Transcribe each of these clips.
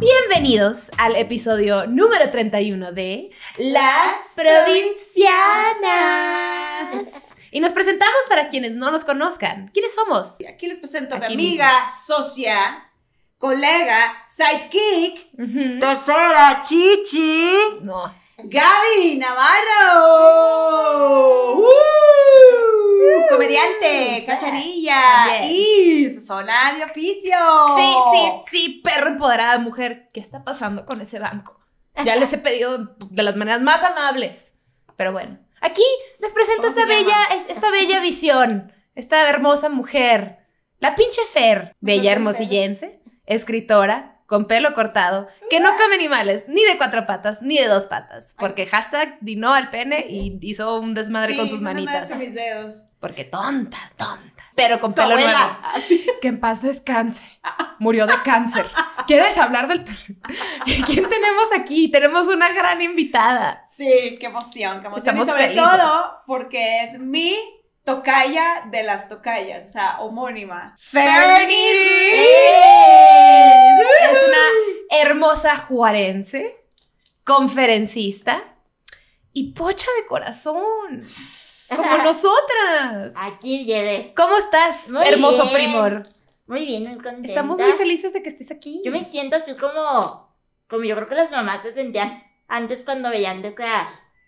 Bienvenidos al episodio número 31 de Las Provincianas. Y nos presentamos para quienes no nos conozcan. ¿Quiénes somos? Aquí les presento a mi Aquí amiga, socia, colega, sidekick, Ujú. Tercera, Chichi. No. Gaby Navarro. ¡Uh! Comediante, cachanilla y zona de oficio. Sí, sí, sí, perro empoderada mujer. ¿Qué está pasando con ese banco? Ya les he pedido de las maneras más amables. Pero bueno, aquí les presento ¿Cómo esta bella, esta bella visión, esta hermosa mujer, la pinche Fer, bella hermosillense, escritora, con pelo cortado, que no come animales, ni de cuatro patas, ni de dos patas, porque hashtag dinó al pene y hizo un desmadre Sí, con sus manitas. con mis dedos. Porque tonta, tonta. Pero con pelo nuevo. Que en paz descanse. Murió de cáncer. ¿Quieres hablar del? ¿Quién tenemos aquí? Tenemos una gran invitada. Sí, qué emoción, qué emoción. Estamos y sobre felices. todo porque es mi tocaya de las tocayas, o sea, homónima. Fernie hermosa juarense, conferencista y pocha de corazón. Como nosotras. Aquí llegué. ¿Cómo estás, Muy hermoso bien. primor? Muy bien, muy contenta. Estamos muy felices de que estés aquí. Yo me siento así como, como yo creo que las mamás se sentían antes cuando veían de que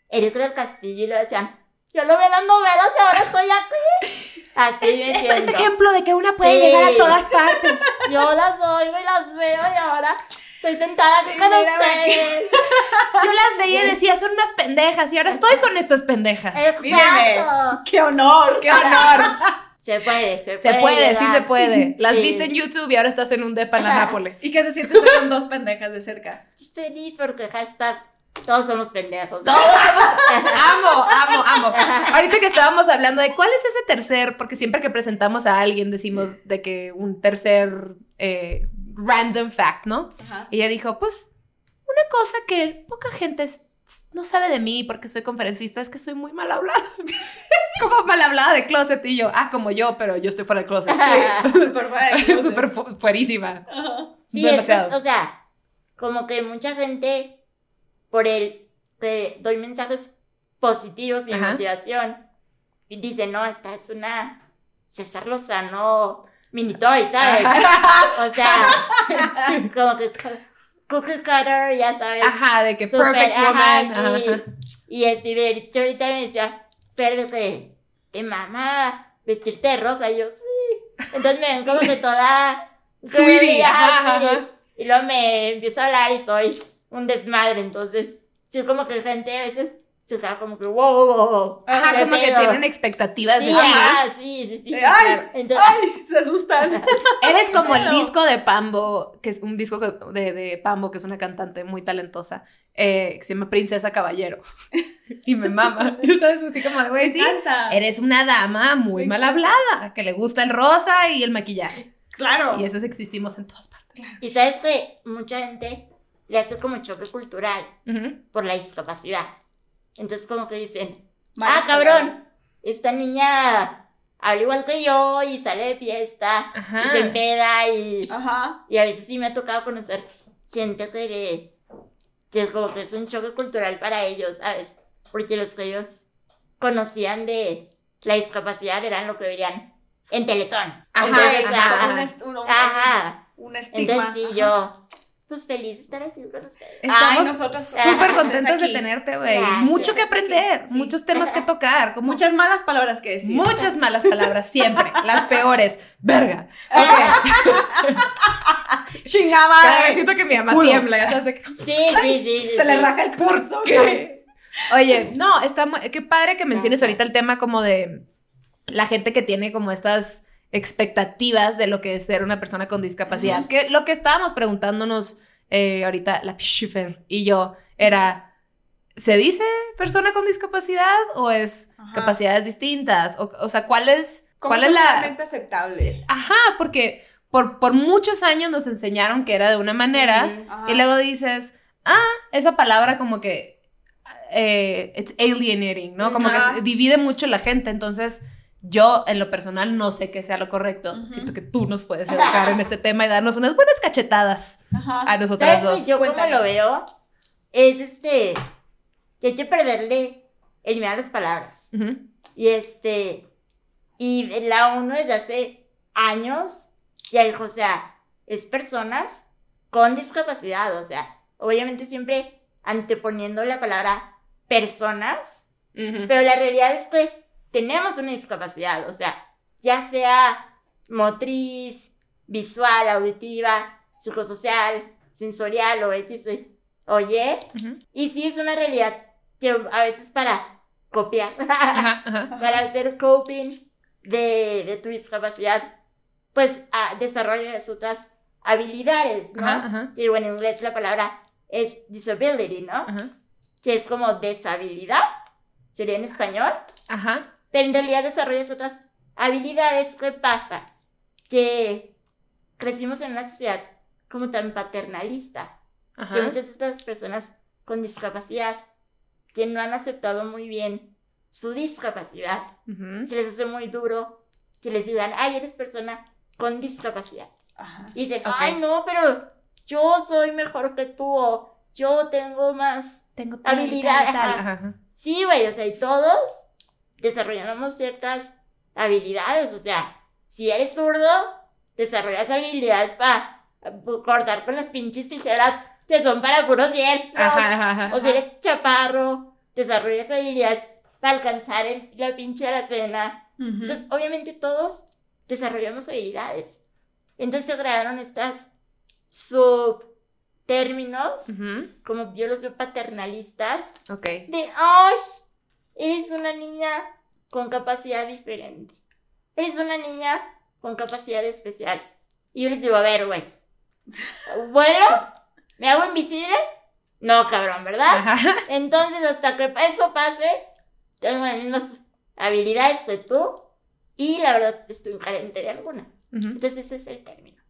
Eric del Castillo y lo decían, yo lo veo en las novelas y ahora estoy aquí. Así me Esto es siento. ejemplo de que una puede Sí. llegar a todas partes. Yo las oigo y las veo y ahora estoy sentada aquí con ustedes. Yo las veía y decía, son unas pendejas y ahora estoy con estas pendejas. Míreme. Exacto. ¡Qué honor! ¡Qué honor! Se puede, se puede. Se puede, sí se puede. Las Sí. viste en YouTube y ahora estás en un depa en Anápolis. ¿Y qué se siente estar con dos pendejas de cerca? Feliz porque hashtag todos somos pendejos. Todos somos... Amo, amo, amo. Ahorita que estábamos hablando de cuál es ese tercer, porque siempre que presentamos a alguien decimos de que un tercer eh, random fact, ¿no? Ajá. Y ella dijo, pues, una cosa que poca gente no sabe de mí porque soy conferencista es que soy muy mal hablada. como mal hablada de closet y yo, ah, como yo, pero yo estoy fuera del closet. Sí, súper fuera de closet. Súper fu- fuerísima. Ajá. Sí, es que, Demasiado. o sea, como que mucha gente, por el que doy mensajes positivos y motivación, y dice, no, esta es una César Lozano mini toy, ¿sabes? o sea, como que cookie cutter, ya sabes. Ajá, de que perfect ajá, woman. sí. ajá. Y este, de hecho, ahorita me decía, pero que te mama vestirte de rosa, y yo, sí. Entonces me ven como que toda... Sweetie, ajá. Y luego me empiezo a hablar y soy un desmadre, entonces, sí, como que gente a veces se queda como que, wow, wow, wow. Ajá, ¿qué como que pedo? tienen expectativas Sí, de ti. ajá, sí, sí, sí. Eh, sí, ay, claro. Entonces, ¡Ay! Se asustan. Eres como el disco de Pambo, que es un disco que- de, de Pambo, que es una cantante muy talentosa, eh, que se llama Princesa Caballero. y me mama. Sabes, así como de, güey, sí. Eres una dama muy mal hablada, que le gusta el rosa y el maquillaje. Claro. Y esos existimos en todas partes. y sabes que mucha gente le hace como choque cultural Ujú. por la discapacidad. Entonces, como que dicen, Malas ah, cabrón, palabras. esta niña habla igual que yo y sale de fiesta Ajá. y se empeda y, Ajá. y a veces sí me ha tocado conocer gente que, que como que es un choque cultural para ellos, ¿sabes? Porque los que ellos conocían de la discapacidad eran lo que veían en Teletón. Ajá, Entonces, ajá, ajá, Un, un- un- ajá. un estigma. Entonces sí, yo, pues feliz de estar aquí con ustedes. Estamos nosotros súper contentos de tenerte, güey. Mucho que aprender, sí. muchos temas que tocar. Como Muchas malas palabras que decir. Muchas malas palabras, siempre. las peores. Verga. Chingada Cada vez madre. siento que mi mamá Culo. tiembla. ya sabes que- Sí, sí, sí. sí, Se le sí. raja el ¿Por corazón. qué? Oye, no, está mu- qué padre que menciones ahorita el tema como de la gente que tiene como estas expectativas de lo que es ser una persona con discapacidad. Que lo que estábamos preguntándonos eh, ahorita, la Schiffer y yo, era, ¿se dice persona con discapacidad o es Ajá. capacidades distintas? O, o sea, ¿cuál es, ¿Cómo cuál es la... aceptable? Ajá, porque por, por muchos años nos enseñaron que era de una manera y luego dices, ah, esa palabra como que eh, it's alienating, ¿no? Como Ajá. que divide mucho la gente. Entonces, Yo, en lo personal, no sé qué sea lo correcto. Siento que tú nos puedes educar en este tema y darnos unas buenas cachetadas Ajá. a nosotras ¿Sabes dos. yo como Cuéntanos. lo veo? Es este, que hay que perderle, eliminar las palabras. Y este, y la ONU desde hace años ya dijo, o sea, es personas con discapacidad, o sea, obviamente siempre anteponiendo la palabra personas, pero la realidad es que tenemos una discapacidad, o sea, ya sea motriz, visual, auditiva, psicosocial, sensorial o X o Y, Ujú. y sí es una realidad que a veces para copiar, Ajá, ajá. para hacer coping de, de tu discapacidad, pues ah, desarrollas otras habilidades, ¿no? Ajá. Que bueno, en inglés la palabra es disability, ¿no? Que es como deshabilidad, sería en español, Ajá. Pero en realidad desarrollas otras habilidades. ¿Qué pasa? Que crecimos en una sociedad como tan paternalista, que Ajá. muchas de estas personas con discapacidad que no han aceptado muy bien su discapacidad, Ujú. se les hace muy duro que les digan, ay, eres persona con discapacidad. Ajá. Y dicen, Ok. ay, no, pero yo soy mejor que tú, o yo tengo más. Tengo Habilidad, tal, tal. ajá. Sí, güey, o sea, y todos desarrollamos ciertas habilidades, o sea, si eres zurdo, desarrollas habilidades para cortar con las pinches tijeras que son para puros ajá. O si eres chaparro, desarrollas habilidades para alcanzar el- la pinche alacena. Ujú. Entonces, obviamente todos desarrollamos habilidades. Entonces se crearon estas subtérminos, Ujú. como yo los veo paternalistas, Ok. de, ay, eres una niña con capacidad diferente. Eres una niña con capacidad especial. Y yo les digo, a ver, güey. Bueno, ¿me hago invisible? No, cabrón, ¿verdad? Ajá. Entonces, hasta que eso pase, tengo las mismas habilidades que tú. Y la verdad, estoy carente de alguna. Ujú. Entonces, ese es el término.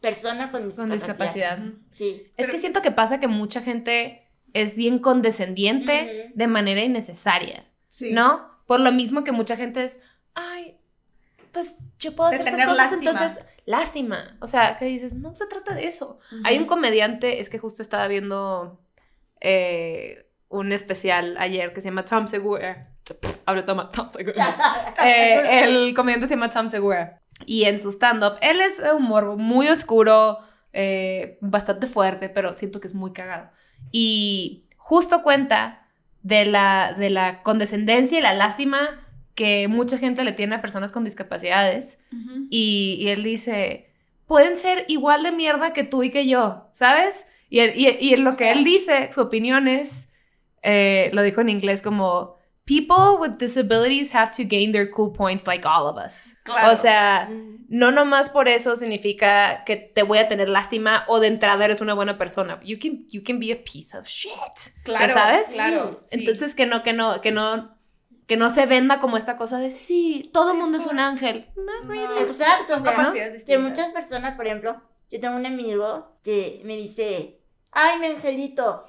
Persona con discapacidad. Con discapacidad. Sí. Es Pero- que siento que pasa que mucha gente es bien condescendiente de manera innecesaria, Sí. ¿no? Por lo mismo que mucha gente es, ay, pues yo puedo De hacer estas cosas, lástima. entonces, lástima. O sea, que dices, no se trata de eso. Hay un comediante, es que justo estaba viendo eh, un especial ayer que se llama Tom Segura. Pff, Hablo toma Tom Segura. Eh, el comediante se llama Tom Segura. Y en su stand-up, él es de humor muy oscuro, eh, bastante fuerte, pero siento que es muy cagado. Y justo cuenta de la, de la condescendencia y la lástima que mucha gente le tiene a personas con discapacidades. Y, y él dice, pueden ser igual de mierda que tú y que yo, ¿sabes? Y, él- y, y en lo que él dice, su opinión es, eh, lo dijo en inglés como, people with disabilities have to gain their cool points like all of us. Claro. O sea, Mm. no nomás por eso significa que te voy a tener lástima o de entrada eres una buena persona. You can, you can be a piece of shit. Claro, ¿Sabes? Claro. sí. Entonces que no, que no, que no, que no se venda como esta cosa de sí, todo el mundo es un ángel. No, really. Exacto, son o sea, capacidades Que muchas personas, por ejemplo, yo tengo un amigo que me dice, ay, mi angelito,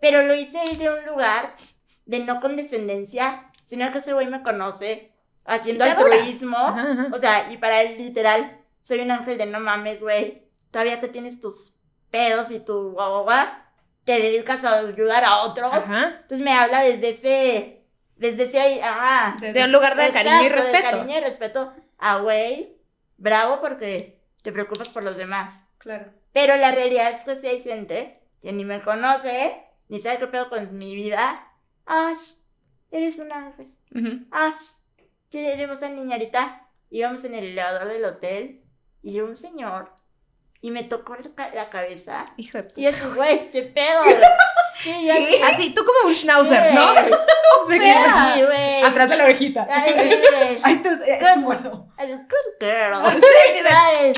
pero lo hice él de un lugar de no condescendencia, sino que ese güey me conoce haciendo altruismo. Ajá, ajá. O sea, y para él, literal, soy un ángel de no mames, güey. Todavía que tienes tus pedos y tu guau, te dedicas a ayudar a otros. Ajá. Entonces me habla desde ese, desde ese, ah, De un lugar de cariño y Exacto, de respeto. cariño y respeto. Ah, güey, bravo porque te preocupas por los demás. Claro. Pero la realidad es que sí hay gente que ni me conoce, ni sabe qué pedo con mi vida. Ash, eres un ángel. Ujú. Ash, queremos a niña ahorita. Íbamos en el elevador del hotel y llegó un señor y me tocó la, ca- la cabeza. Hijo de Y yo así, güey, qué pedo. Sí, yo así. Así, tú como un schnauzer, ¿no? De que- Sí, güey. Atrás de la orejita. Ay, güey. Ay, tú, es bueno. Sí, sí, ¿Sabes?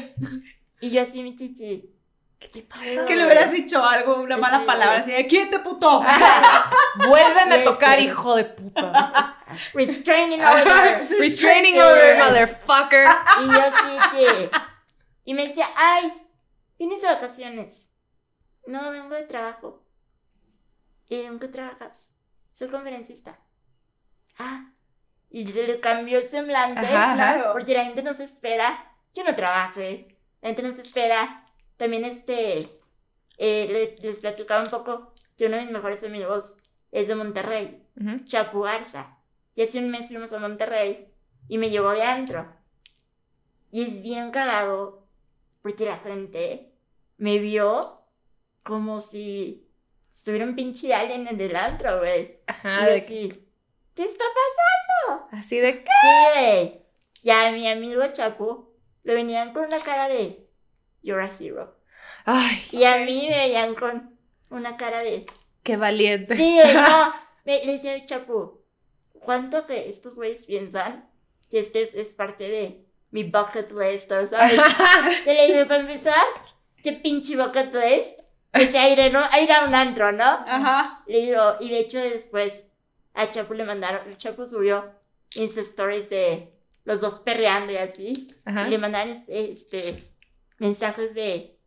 Y yo así, mi chichi. ¿Qué te pasa? Que le hubieras dicho algo, una mala Sí. palabra, así de ¿quién te puto? Vuélveme a Este. tocar, hijo de puta. Restraining order. Restraining order, motherfucker. Y yo así que. Y me decía, ay, vienes de vacaciones. No, vengo de trabajo. ¿Y en qué trabajas? Soy conferencista. Ah, y se le cambió el semblante. Ajá, ajá. Claro. Porque la gente no se espera que uno trabaje. La gente no se espera. También este. eh, le- les platicaba un poco que uno de mis mejores amigos es de Monterrey. Chapu Garza. Y hace un mes fuimos a Monterrey y me llevó de antro. Y es bien cagado porque la gente me vio como si estuviera un pinche alien en el antro, güey. Ajá, y de que- así, ¿qué está pasando? así de que. Sí, güey. Ya a mi amigo Chapu lo venían con una cara de You're a hero. Ay, Y a mí me veían con una cara de qué valiente. Sí, no. Me, le decía Chapu, ¿cuánto que estos güeyes piensan que este es parte de mi bucket list? o ¿Sabes? Te le dije, para empezar, ¿qué pinche bucket list? Que sea ir, ¿no? a ir a un antro, ¿no? Ajá. Le digo, y de hecho después a Chapu le mandaron, el Chapu subió Insta Stories de los dos perreando y así. Ajá. Y le mandaron este, este, mensajes de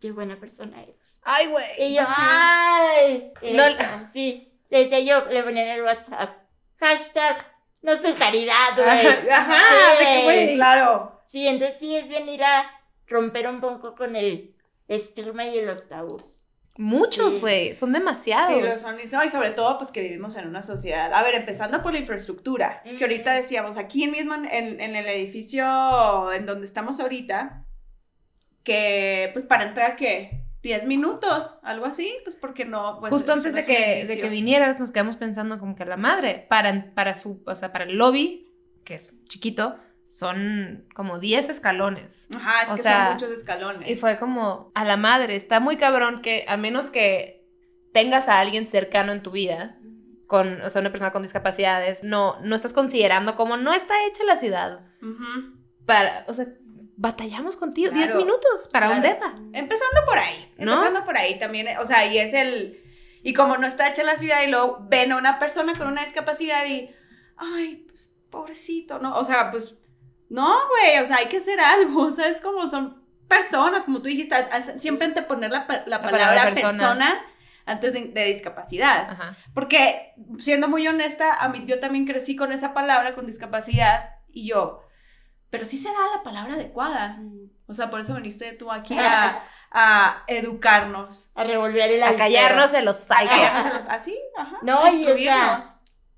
qué buena persona eres. Ay, güey. Y yo, ¡ay! No- Eso, sí. Le decía yo, le ponía en el WhatsApp, hashtag, no soy caridad, güey. Ajá, Sí, güey. Claro. Sí, entonces sí es venir a romper un poco con el estigma y los tabús. Muchos, Sí. güey. Son demasiados. Sí, lo son. Y no, y sobre todo, pues que vivimos en una sociedad. A ver, empezando por la infraestructura, que ahorita decíamos, aquí mismo en, en- en el edificio en donde estamos ahorita, que pues para entrar, ¿qué? 10 minutos, algo así, pues porque no. Pues, Justo es- antes de que, de que vinieras, nos quedamos pensando como que a la madre, para, para su, o sea, para el lobby, que es chiquito, son como 10 escalones. Ajá, es o que sea, son muchos escalones. Y fue como, a la madre, está muy cabrón que a menos que tengas a alguien cercano en tu vida, con, o sea, una persona con discapacidades, no, no estás considerando como no está hecha la ciudad. Para, o sea, batallamos contigo 10 Claro, minutos para un claro. depa. Empezando por ahí, ¿No? empezando por ahí también, o sea, y es el, y como no está hecha la ciudad y luego ven a una persona con una discapacidad y, ay, pues, pobrecito, ¿no? O sea, pues, no, güey, o sea, hay que hacer algo, o sea, es como son personas, como tú dijiste, siempre anteponer la, pa- la palabra palabra persona. persona. antes de, de discapacidad. Ajá. Porque, siendo muy honesta, a mí, yo también crecí con esa palabra, con discapacidad, y yo, pero sí será la palabra adecuada. O sea, por eso viniste tú aquí a, a educarnos. A revolver el A callarnos en los A callarnos en los- así, ajá. No, a y o sea.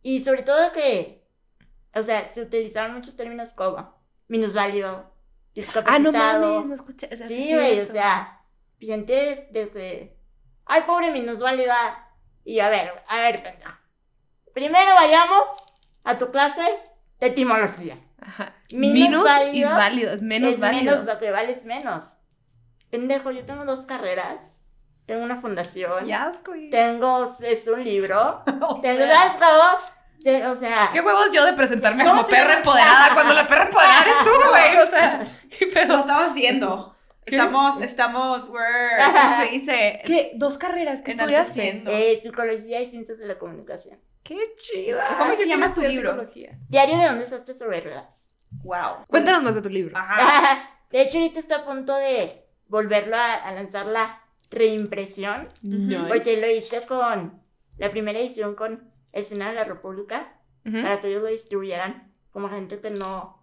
Y sobre todo que, o sea, se utilizaron muchos términos como minusválido, discapacitado. Ah, no mames, no escuché. o sea, Sí, güey, o sea, gente de que, ay, pobre minusválida. Y a ver, a ver, pendejo. Primero vayamos a tu clase de etimología. Ajá. Minus Minus y válido válido, es menos es válido. menos, lo que vales menos. Pendejo, yo tengo dos carreras. Tengo una fundación. Qué asco, güey. Tengo, es un libro. O Tengo sea, O sea, Qué huevos yo de presentarme ¿Cómo como perra empoderada cuando la perra empoderada eres tú, güey. O sea, qué lo pedo. estamos haciendo. ¿Qué? Estamos, estamos, we're, ¿cómo se dice? ¿Qué? ¿Dos carreras que estudiaste? Enalteciendo. eh, psicología y ciencias de la comunicación. Qué chido. ¿Cómo se llama tu libro? psicología. Diario de un desastre sobre ruedas. Wow. Cuéntanos más de tu libro. Ajá. De hecho, ahorita está a punto de volverlo a, a lanzar la reimpresión. Nice. Porque lo hice con la primera edición con Escena de la República. Ujú. Para que ellos lo distribuyeran como gente que no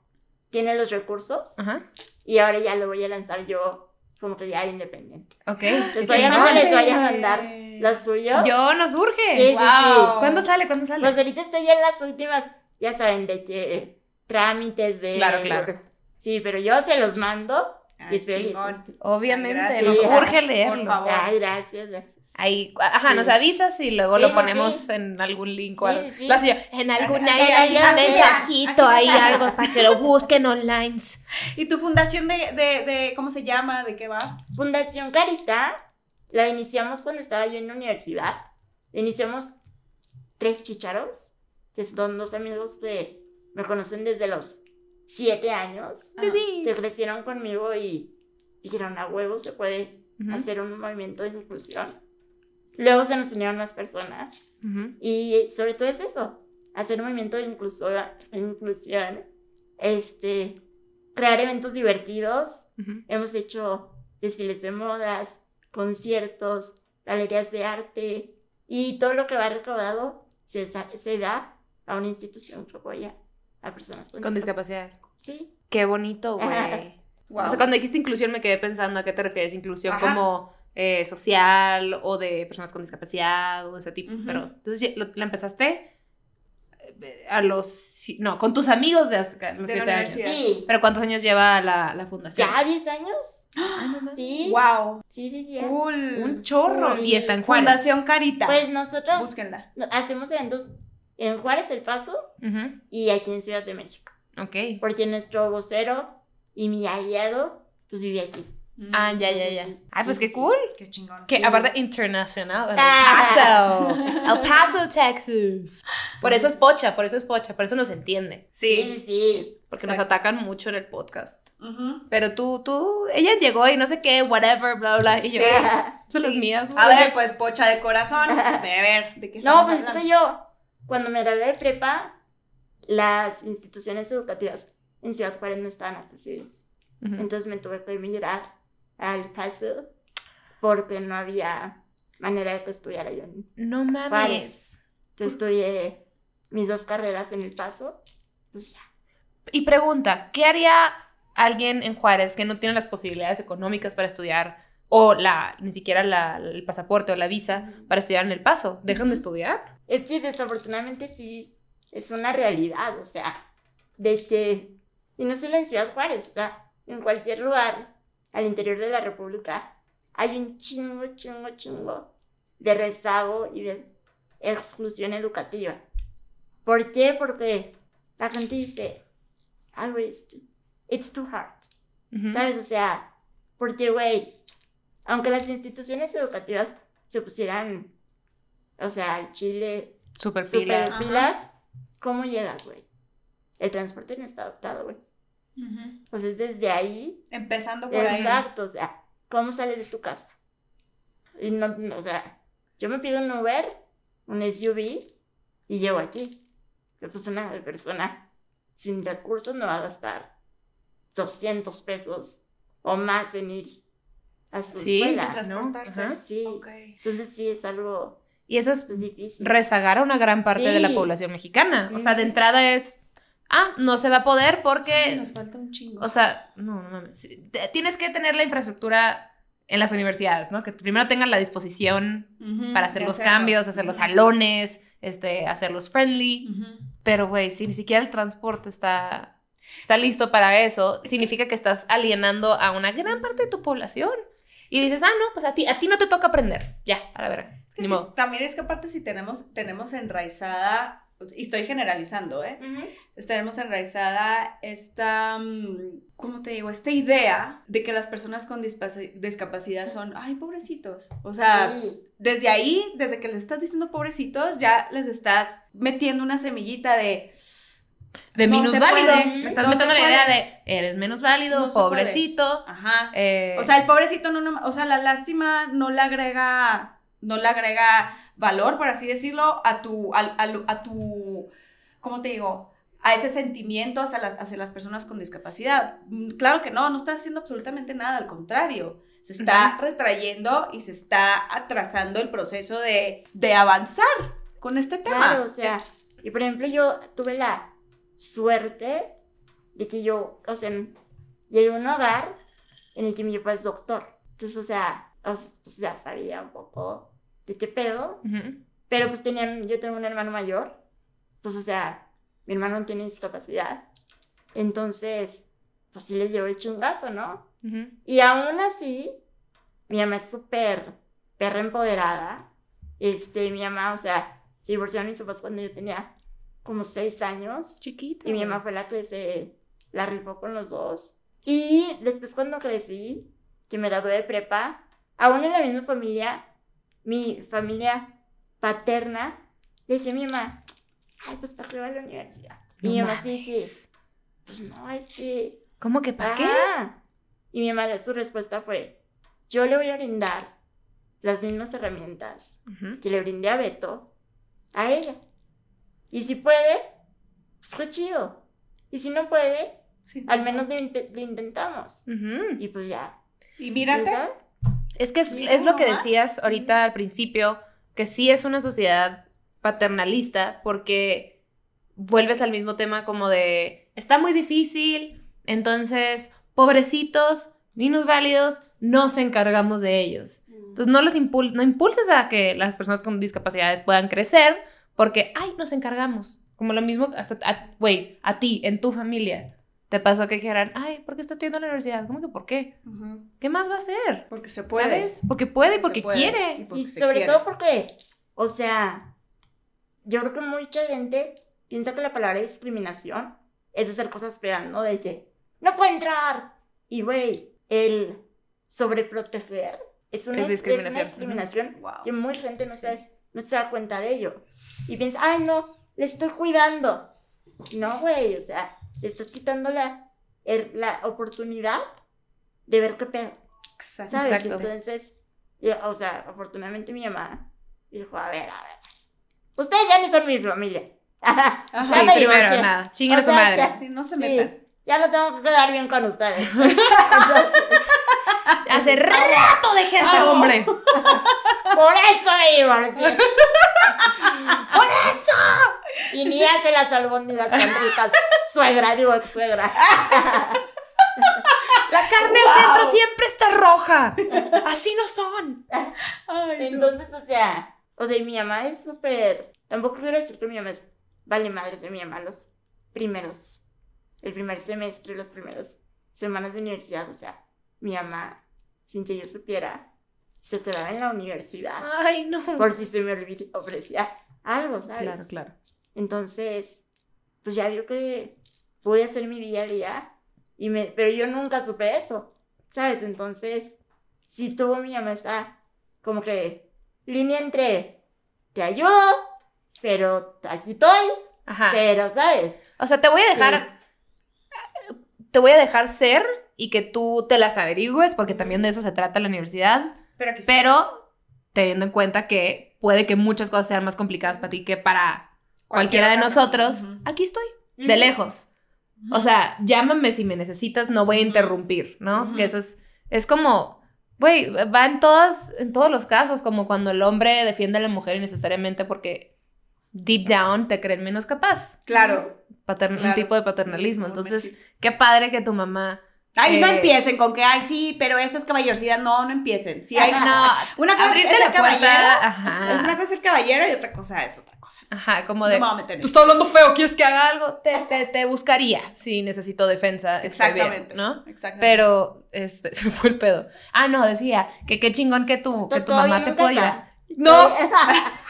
tiene los recursos. Ajá. Y ahora ya lo voy a lanzar yo como que ya independiente. Ok. Entonces obviamente chingón. les voy a mandar lo suyo. Yo nos urge. Sí, sí, sí. Wow. ¿Cuándo sale? ¿Cuándo sale? Pues ahorita estoy en las últimas, ya saben, de que trámites de... Claro, claro. Sí, pero yo se los mando Ay, y espero les chingón. guste. Obviamente, Gracias. nos urge Por leerlo. favor. Ay, gracias, gracias. Ahí, ajá, Sí. nos avisas y luego Sí, lo ponemos sí. en algún link o algo. sí. Lo yo, en ahí, algún mensajito aquí ahí, algo para que lo busquen online. ¿Y tu fundación de, de, de, cómo se llama? ¿De qué va? Fundación Carita la iniciamos cuando estaba yo en la universidad. Iniciamos tres chicharos, que son dos amigos que me conocen desde los siete años, que crecieron conmigo y dijeron, a huevo se puede hacer un movimiento de inclusión. Luego se nos unieron más personas. Y sobre todo es eso, hacer un movimiento de inclusión, este, crear eventos divertidos. Hemos hecho desfiles de modas, conciertos, galerías de arte y todo lo que va recaudado se, da a una institución que apoya a personas con, Con discapacidades. Sí. Qué bonito, güey. Wow. O sea, cuando dijiste inclusión me quedé pensando a qué te refieres. Inclusión Ajá. como eh, social o de personas con discapacidad o ese tipo. Pero entonces la empezaste a los... No, con tus amigos de hasta los De siete la años. universidad. Sí. Pero ¿cuántos años lleva la, la fundación? ¿Ya 10 años? Sí. Wow. Sí, sí, ya. Cool. Un chorro. Sí. Y está en Juárez. Fundación Carita. Pues nosotros Búsquenla. hacemos eventos en Juárez, El Paso y aquí en Ciudad de México. Ok. Porque nuestro vocero y mi aliado, pues vive aquí. Ah, ya, ya, Entonces, ya. sí, Ay, pues qué sí. cool. Qué chingón. Que Sí. aparte internacional. El Ah. Paso. El Paso, Texas. Por eso es pocha, por eso es pocha, por eso nos entiende. Sí, Sí. sí, sí. Porque nos atacan mucho en el podcast. Pero tú, tú, ella llegó y no sé qué, whatever, bla, bla. Y yo, son las mías, A ver, pues pocha de corazón. A ver, ¿de qué No, pues es que yo, cuando me gradué de prepa, las instituciones educativas en Ciudad Juárez no estaban accesibles. Ujú. Entonces me tuve que emigrar al Paso porque no había manera de que estudiara yo. en- No mames. Juárez. Entonces estudié mis dos carreras en el Paso. Pues ya. Y pregunta, ¿qué haría alguien en Juárez que no tiene las posibilidades económicas para estudiar o la ni siquiera la- el pasaporte o la visa para estudiar en El Paso? ¿Dejan de estudiar? Es que desafortunadamente sí es una realidad, o sea, de que, y no solo en Ciudad Juárez, o sea, en cualquier lugar al interior de la República hay un chingo, chingo, chingo de rezago y de exclusión educativa. ¿Por qué? Porque la gente dice, "Ah, güey, it's too, hard. ¿Sabes? O sea, porque, güey, aunque las instituciones educativas se pusieran, o sea, al Chile Super super pilas. Ajá. pilas, ¿cómo llegas, güey? El transporte no está adaptado, güey. Ujú. Pues es desde ahí. Empezando por ahí. Exacto, o sea, ¿cómo sales de tu casa? Y no, no, o sea, yo me pido un Uber, un SUV y llego aquí. Pero pues una persona sin recursos no va a gastar 200 pesos o más en ir a su Sí, De escuela. Ajá. Sí, Ok. entonces sí es algo Y eso es pues, difícil. rezagar a una gran parte de la Sí. población mexicana. O sea, de entrada es, ah, no se va a poder Ay, porque, nos falta un chingo. o sea, no, no mames. Tienes que tener la infraestructura en las universidades, ¿no? Que primero tengan la disposición para hacer los hacerlo. cambios, hacer los salones, este, hacerlos friendly. Pero, güey, si ni siquiera el transporte está, está listo para eso, significa que estás alienando a una gran parte de tu población. Y dices, ah, no, pues a ti, a ti no te toca aprender. Ya, a la verga. Es que sí, también es que aparte si tenemos, tenemos enraizada, y estoy generalizando, ¿eh? Ujú. Tenemos enraizada esta, mm, ¿cómo te digo? Esta idea de que las personas con discapacidad son, ay, pobrecitos. O sea, Sí. desde ahí, desde que les estás diciendo pobrecitos, ya les estás metiendo una semillita de, De No menos válido. puede, Me estás no metiendo la idea de, eres menos válido, No pobrecito. ajá. eh, O sea, el pobrecito no, no, o sea, la lástima no le agrega, no le agrega valor, por así decirlo, a tu, al- al- a, tu, ¿cómo te digo? A ese sentimiento hacia las, hacia las personas con discapacidad. Mm, Claro que no, no está haciendo absolutamente nada, al contrario. Se está retrayendo y se está atrasando el proceso de, de avanzar con este tema. Claro, o sea, y por ejemplo, yo tuve la suerte de que yo, o sea, llegué a un hogar en el que mi papá es doctor. Entonces, o sea, pues ya sabía un poco de qué pedo, ujú, pero pues tenían, yo tengo un hermano mayor, pues o sea, mi hermano no tiene discapacidad. Entonces, pues sí les llevo el chingazo, ¿no? ujú. Y aún así, mi mamá es súper perra empoderada. Este, mi mamá, o sea, se divorciaron mis papás cuando yo tenía como seis años. Chiquita. Y mi mamá fue la que se la rifó con los dos. Y después cuando crecí, que me gradué de prepa, aún en la misma familia, mi familia paterna, le decía a mi mamá, ay, pues para qué va a la universidad. Y mi mamá así que, pues no, es que ¿Cómo que para qué? Y mi mamá, su respuesta fue, yo le voy a brindar las mismas herramientas que le brindé a Beto a ella. Y si puede, pues qué chido. Y si no puede, Sí. al menos lo, inte- lo intentamos. Y pues ya. Y mírate. Es que es, lo que decías ahorita al principio, que sí es una sociedad paternalista, porque vuelves al mismo tema como de, está muy difícil, entonces, pobrecitos, minusválidos, nos encargamos de ellos. Entonces, no los impul no impulses a que las personas con discapacidades puedan crecer porque, ay, nos encargamos. Como lo mismo, hasta, a- güey, a, ti, en tu familia, te pasó que dijeran, ay, ¿por qué estás estudiando en la universidad? ¿Cómo que por qué? Ujú. ¿Qué más va a hacer? Porque se puede. ¿Sabes? Porque puede y porque puede. quiere. porque Y sobre quiere. todo porque, o sea, yo creo que mucha gente piensa que la palabra discriminación es hacer cosas feas, ¿no? De que no puede entrar. Y, güey, el sobreproteger es una, Es es una discriminación. discriminación Wow. que muy gente no, Sí. se, no se da cuenta de ello. Y piensa, ay, no, le estoy cuidando. No, güey, o sea, le estás quitando la, el- la oportunidad de ver qué pedo. Exacto. ¿Sabes? Exacto. Entonces, yo- o sea, afortunadamente mi mamá dijo, a ver, a ver, ustedes ya ni son mi familia. Ajá. Ya Sí, me primero, nada. Chinguen a su sea, madre. ya- Sí, no se Sí, metan. ya no tengo que quedar bien con ustedes. Entonces, Hace rato dejé a ese Ah, hombre. por eso me divorcié. ¡Por eso! Y ni hace las albóndigas tan ricas. Suegra, digo suegra. La carne al centro siempre está roja. Así no son. Ay, no. Entonces, o sea, o sea, y mi mamá es súper. Tampoco quiero decir que mi mamá es vale madres de mi mamá los primeros, el primer semestre, las primeras semanas de universidad. O sea, mi mamá, sin que yo supiera, se quedaba en la universidad Ay, no. por si se me olvid- ofrecía algo, ¿sabes? Claro, claro. Entonces, pues ya vio que pude hacer mi día a día, y me, pero yo nunca supe eso, ¿sabes? Entonces, sí tuvo mi mamá esa, como que, línea entre, te ayudo, pero aquí estoy, Ajá. pero, ¿sabes? O sea, te voy a dejar. Te voy a dejar ser y que tú te las averigües, porque también de eso se trata la universidad. Pero. Pero teniendo en cuenta que puede que muchas cosas sean más complicadas para ti que para cualquiera de nosotros, aquí estoy, de lejos. O sea, llámame si me necesitas, no voy a interrumpir, ¿no? Que eso es, es como, güey, va en todas, en todos los casos, como cuando el hombre defiende a la mujer innecesariamente porque deep down te creen menos capaz. Claro. Patern- Un tipo de paternalismo. Sí, Entonces, qué padre que tu mamá. Ay, no Eh, empiecen con que, ay, sí, pero eso es caballerosidad. No, no empiecen. Sí, hay, No, una cosa es el caballero. Ajá. Es una cosa el caballero y otra cosa es otra cosa. Ajá, como No de. me voy a meter Tú estás hablando feo, ¿quieres que haga algo? Te, te, te buscaría si necesito defensa. bien, Exactamente. ¿no? Exactamente. Pero, este, se fue el pedo. Ah, no, decía que qué chingón que tu, que tu mamá te ayudar. No,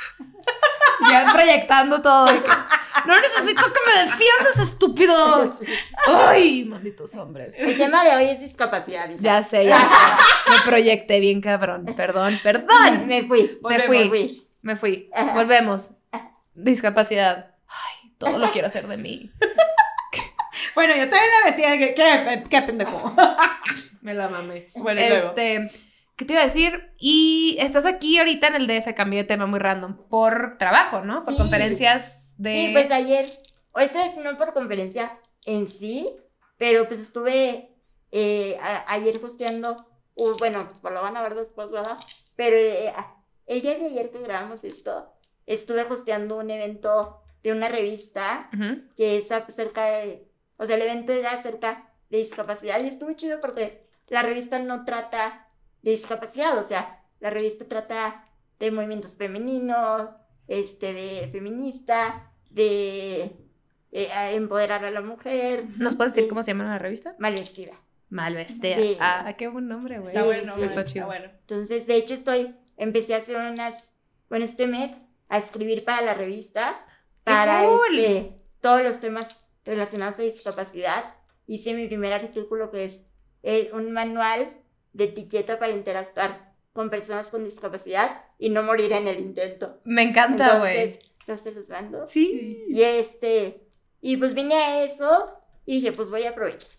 ya proyectando todo. que, no necesito que me defiendas, estúpido. Ay, malditos hombres. El tema de hoy es discapacidad. hija. Ya sé, ya sé. Me proyecté bien cabrón. Perdón, perdón. Me fui. Me Volvemos. fui. Me fui. Me fui. Volvemos. Discapacidad. Ay, todo lo quiero hacer de mí. Bueno, yo también la metí de que, ¿qué, qué pendejo. Me la mamé. Bueno, luego. ¿Qué te iba a decir? Y estás aquí ahorita en el DF, cambié de tema muy random, por trabajo, ¿no? Por Sí. conferencias de... Sí, pues ayer, o esta vez no por conferencia en sí, pero pues estuve eh, a- ayer hosteando, uh, bueno, pues lo van a ver después, ¿verdad? Pero eh, a- el día de ayer que grabamos esto, estuve hosteando un evento de una revista que está cerca de, o sea, el evento era acerca de discapacidad y estuvo chido porque la revista no trata de discapacidad, o sea, la revista trata de movimientos femeninos, este, de feminista, de eh, a empoderar a la mujer, ¿Nos puedes decir cómo se llama la revista? mal vestida. Malvestida. Sí. Ah, qué buen nombre, güey. Está Sí, bueno, sí, está chido. Está bueno. Entonces, de hecho, estoy, empecé a hacer unas, bueno, este mes, a escribir para la revista, ¡Qué para cool! este, todos los temas relacionados a discapacidad. Hice mi primer artículo que es eh, un manual de etiqueta para interactuar con personas con discapacidad y no morir en el intento. Me encanta, güey. Entonces, yo se los mando. Sí. Y este, y pues vine a eso y dije, pues voy a aprovechar.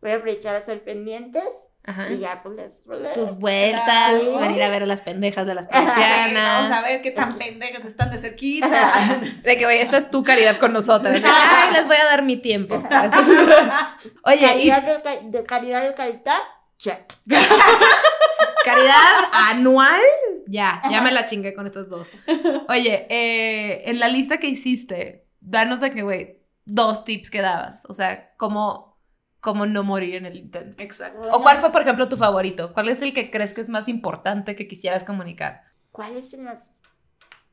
Voy a aprovechar a ser pendientes Ajá. y ya pues les, les- Tus vueltas, Sí. venir a ver a las pendejas de las provincianas. Vamos a ver qué tan pendejas están de cerquita. De que, güey, esta es tu caridad con nosotras. Ay, les voy a dar mi tiempo. Oye, y Calidad de, de calidad de calidad, check. caridad anual, ya, ya me la chingué con estas dos. Oye, eh, en la lista que hiciste danos de que, güey, dos tips que dabas. O sea, cómo, cómo no morir en el intento. Exacto. ¿O cuál fue, por ejemplo, tu favorito? ¿Cuál es el que crees que es más importante que quisieras comunicar? ¿Cuál es el más?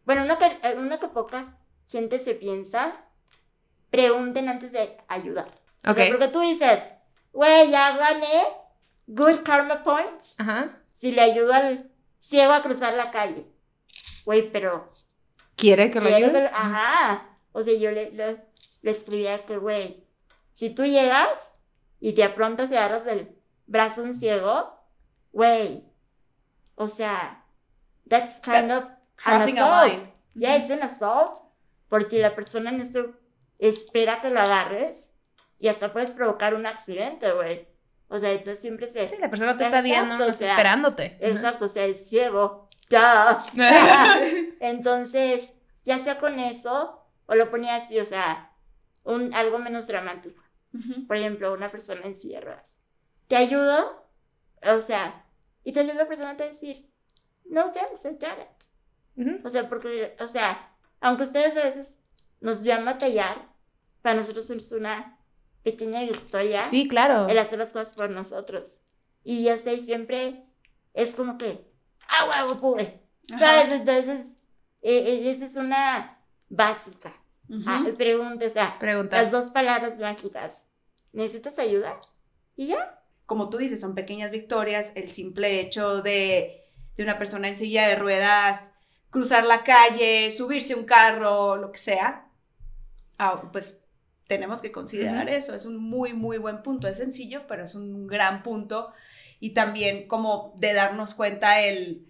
Bueno, uno que, eh, uno que poca gente se piensa, pregunten antes de ayudar. O sea, porque tú dices, güey, ya gané good karma points Ajá. si le ayudo al ciego a cruzar la calle. Güey, pero... ¿Quiere que lo que- Ajá. O sea, yo le, le, le escribía que, güey, si tú llegas y te aprontas y agarras del brazo a un ciego, güey, o sea, that's kind of an assault. Ya es un assault, porque la persona en esto espera que la agarres y hasta puedes provocar un accidente, güey. O sea, entonces siempre se... Sí, la persona te está viendo, o sea, esperándote. Exacto, o sea, es ciego. Ya. Entonces, ya sea con eso, o lo ponía así, o sea, un, algo menos dramático. Por ejemplo, una persona en silla de ruedas. ¿Te ayudo? O sea, y tal vez la persona te va a decir, no thanks, I got it. O sea, porque, o sea, aunque ustedes a veces nos vean batallar, para nosotros es una pequeña victoria Sí, claro. el hacer las cosas por nosotros. Y yo sé, siempre es como que, ah, huevo, pude. ¿Sabes? Entonces, eh, eh, esa es una básica. Ujú. Ah, pregunta, o sea, Pregunta. las dos palabras mágicas. ¿Necesitas ayuda? Y ya. como tú dices, son pequeñas victorias, el simple hecho de, de una persona en silla de ruedas cruzar la calle, subirse a un carro, lo que sea, ah, pues tenemos que considerar eso, es un muy, muy buen punto, es sencillo, pero es un gran punto y también como de darnos cuenta el...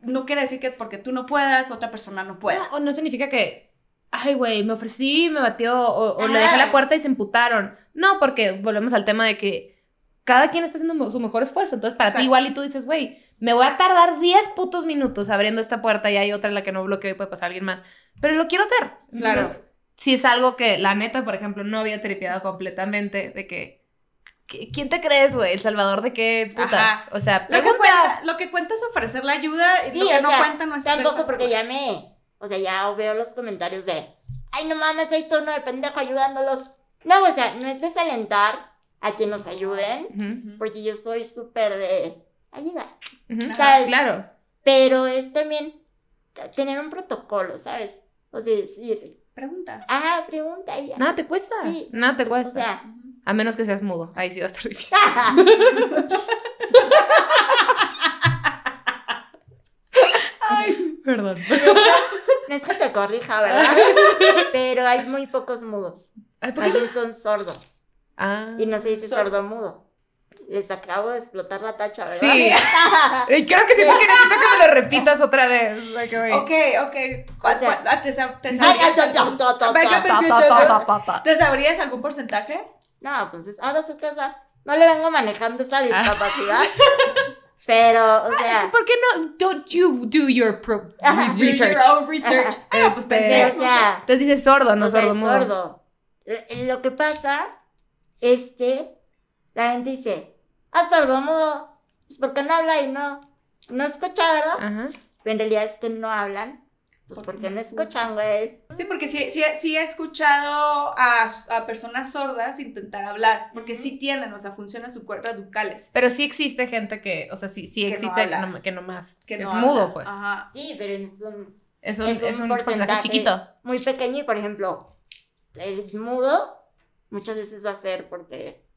No quiere decir que porque tú no puedas, otra persona no pueda. No, o no significa que, ay, güey, me ofrecí, me batió, o, o le dejé la puerta y se emputaron. No, porque volvemos al tema de que cada quien está haciendo su mejor esfuerzo. Entonces, para ti igual y tú dices, güey, me voy a tardar 10 putos minutos abriendo esta puerta y hay otra en la que no bloqueo y puede pasar alguien más. Pero lo quiero hacer. Claro. Si es algo que la neta, por ejemplo, no había tripeado completamente de que... ¿qui- ¿Quién te crees, güey? ¿El salvador de qué putas? Ajá. O sea, Lo que, pregunta. cuenta, lo que cuenta es ofrecer la ayuda y Sí, lo que o no sea, cuenta no es Tampoco porque ya me. O sea, ya veo los comentarios de. Ay, no mames, ahí está uno de pendejo ayudándolos. No, o sea, no es desalentar a que nos ayuden, porque yo soy súper de ayuda. ¿Sabes? Claro. Pero es también tener un protocolo, ¿sabes? O sea, decir, Pregunta. ah, pregunta ya. Nada te cuesta. Sí. Nada te O cuesta. sea, A menos que seas mudo. Ahí sí va a estar difícil. Perdón. de hecho, no es que te corrija, ¿verdad? Pero hay muy pocos mudos. Ay, ¿por qué? Así son sordos. Ah. Y no se dice Sor- sordo mudo. Les acabo de explotar la tacha, ¿verdad? Sí. Ay, Creo que sí, porque necesito que me lo repitas otra vez. Ok, ok. ¿Cuál- O sea- cuál- ¿Te, sabrías algún- ta, ta, ta, Venga, ta. Ta, ta, ta, ta, ta, ta. ¿Te sabrías algún porcentaje? No, pues es- ahora o sea, no le vengo manejando esa discapacidad. pero, o sea, ¿Por qué no? Don't you do your pro- Ajá. research. Do your own research. Ah, pues Este- pensé. o sea, Entonces dices sordo, no o sea, sordo mudo. sordo. Lo que pasa es que la gente dice, ah, sordo mudo, pues porque no habla y no, no escucha, ¿verdad? Ajá. Pero en realidad es que no hablan, pues Porque porque no no escuchan, güey. Sí, porque sí, sí, sí he escuchado a, a personas sordas intentar hablar, porque sí tienen, o sea, funcionan sus cuerdas bucales. Pero sí existe gente que, o sea, sí, sí Que no existe que habla. no, que no más. Que es no mudo, pues. Ajá. Sí, pero es un, Es un, Es un es un porcentaje porcentaje. chiquito. muy pequeño y, por ejemplo, el mudo muchas veces va a ser porque,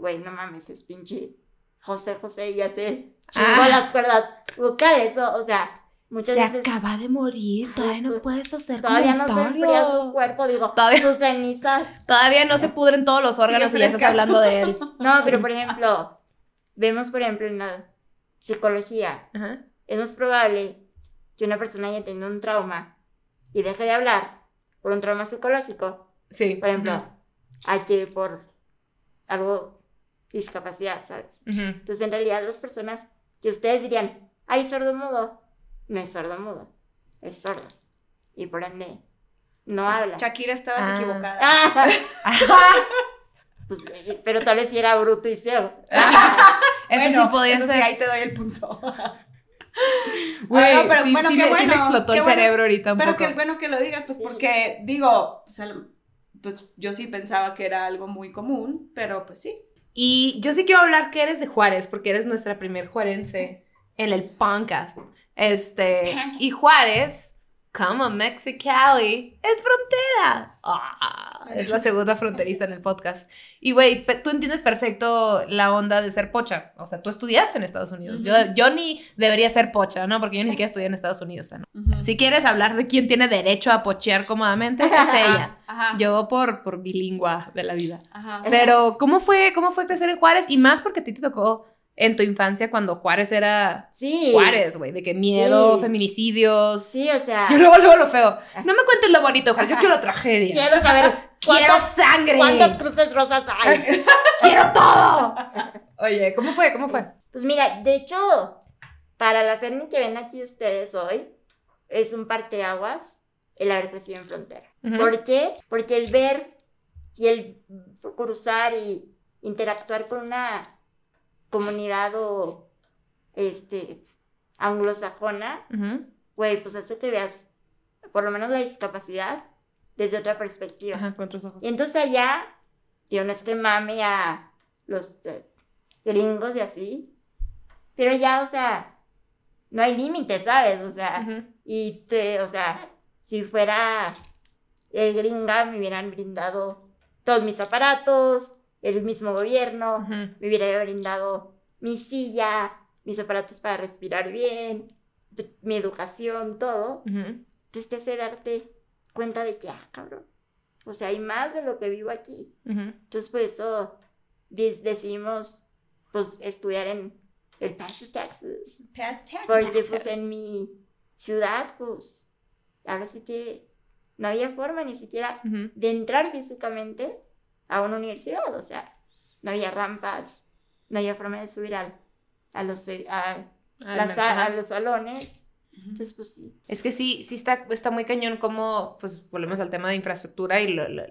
güey, no mames, es pinche José José ya se chingó Ah. las cuerdas vocales, o, o sea, muchas veces de morir, todavía no puedes hacer todavía no se enfría su cuerpo, digo, Todavía- sus cenizas. Todavía no se pudren todos los órganos y ya estás hablando de él. No, pero por ejemplo, vemos, por ejemplo, en la psicología, Ajá. es más probable que una persona haya tenido un trauma y deje de hablar por un trauma psicológico Sí. Por ejemplo, hay que por algo discapacidad, ¿sabes? Entonces, en realidad, las personas que ustedes dirían, ay, sordo mudo, no es sordo mudo, es sordo. Y por ende, no habla. Shakira, estabas Ah. equivocada. Ah, pues, eh, pero tal vez si era bruto y ciego. Eso Bueno, sí podría eso ser. sí, ahí te doy el punto. Güey, pero sí, bueno, sí qué me, sí me bueno, explotó qué el bueno. cerebro ahorita un Pero poco. qué bueno que lo digas, pues Sí. porque digo, pues, el- pues yo sí pensaba que era algo muy común, pero pues sí. Y yo sí quiero hablar que eres de Juárez, porque eres nuestra primer juarense en el podcast. Este, y Juárez, como Mexicali, es frontera. Ah, es la segunda fronteriza en el podcast. Y güey, tú entiendes perfecto la onda de ser pocha. O sea, tú estudiaste en Estados Unidos. yo, Ujú. yo ni debería ser pocha, ¿no? Porque yo ni siquiera estudié en Estados Unidos. Si quieres hablar de quién tiene derecho a pochear cómodamente, es ella. Ajá. Yo por, por bilingüe de la vida. Ajá. Pero, ¿cómo fue, ¿cómo fue crecer en Juárez? Y más porque a ti te tocó en tu infancia cuando Juárez era Sí. Juárez, güey, de que miedo, Sí. feminicidios. Sí, o sea. Yo luego, luego lo feo. No me cuentes lo bonito, Juárez, yo quiero tragedia. Quiero saber Quiero sangre. cuántas cruces rosas hay. Quiero todo. Oye, ¿cómo fue? ¿Cómo fue? Pues mira, de hecho, para la Fermi que ven aquí ustedes hoy, es un parteaguas el haber crecido en frontera. ¿Por qué? Porque el ver y el cruzar y interactuar con una comunidad o este anglosajona, güey, pues hace que veas por lo menos la discapacidad desde otra perspectiva. Ajá, con otros ojos. Y entonces allá, yo no es que mame a los eh, gringos y así, pero ya, o sea, no hay límites, ¿sabes? O sea, y te, o sea, si fuera eh, gringa, me hubieran brindado todos mis aparatos, el mismo gobierno, me hubiera brindado mi silla, mis aparatos para respirar bien, mi educación, todo. Entonces te hace darte cuenta de que, ah, cabrón, o sea, hay más de lo que vivo aquí. Entonces por eso decidimos, pues, estudiar en El Paso, Texas. Past taxes. Porque pues en mi ciudad, pues, ahora sí que no había forma ni siquiera de entrar físicamente a una universidad, o sea, no había rampas, no había forma de subir al, a, los, a, Ah, las- a, los salones. Entonces, pues sí. Es que sí, sí está, está muy cañón como, pues volvemos al tema de infraestructura y lo, lo-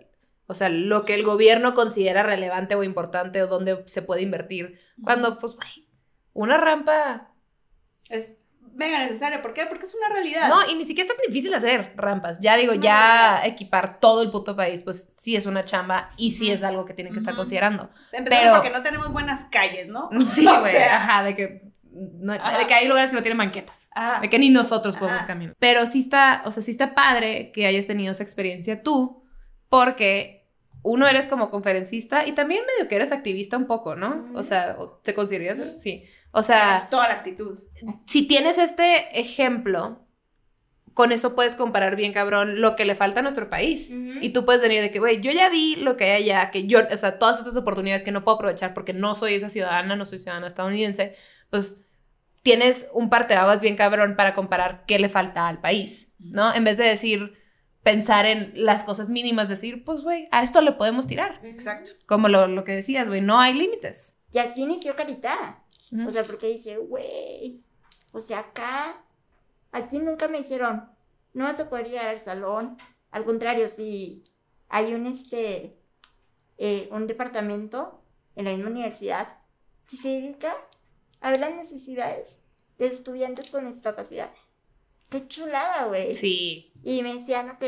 o sea, lo que el gobierno considera relevante o importante o dónde se puede invertir. Cuando, pues, una rampa... Es mega necesario. ¿Por qué? Porque es una realidad. No, y ni siquiera es tan difícil hacer rampas. Ya digo, ya realidad. equipar todo el puto país, pues sí es una chamba y sí es algo que tienen que estar Ujú. considerando. Empezando pero- porque no tenemos buenas calles, ¿no? Sí, O güey, sea, ajá, de que, no- de que hay lugares que no tienen banquetas. ajá. De que ni nosotros podemos Ajá. caminar. Pero sí está, o sea, sí está padre que hayas tenido esa experiencia tú, porque uno eres como conferencista y también medio que eres activista un poco, ¿no? O sea, ¿o ¿te consideras? Sí. O sea, Es toda la actitud. si tienes este ejemplo, con eso puedes comparar bien, cabrón, lo que le falta a nuestro país. Y tú puedes venir de que, güey, yo ya vi lo que hay allá, que yo, o sea, todas esas oportunidades que no puedo aprovechar porque no soy esa ciudadana, no soy ciudadana estadounidense, pues tienes un parteaguas bien cabrón para comparar qué le falta al país, ¿no? En vez de decir, pensar en las cosas mínimas, decir, pues, güey, a esto le podemos tirar. Exacto. Como lo, lo que decías, güey, no hay límites. Y así inició Carita. O sea, porque dije, güey, o sea, acá, aquí nunca me dijeron, no vas a poder llegar al salón. Al contrario, si hay un, este, eh, un departamento en la misma universidad que se dedica a ver las necesidades de estudiantes con discapacidad. Qué chulada, güey. Sí. Y me decían, ok,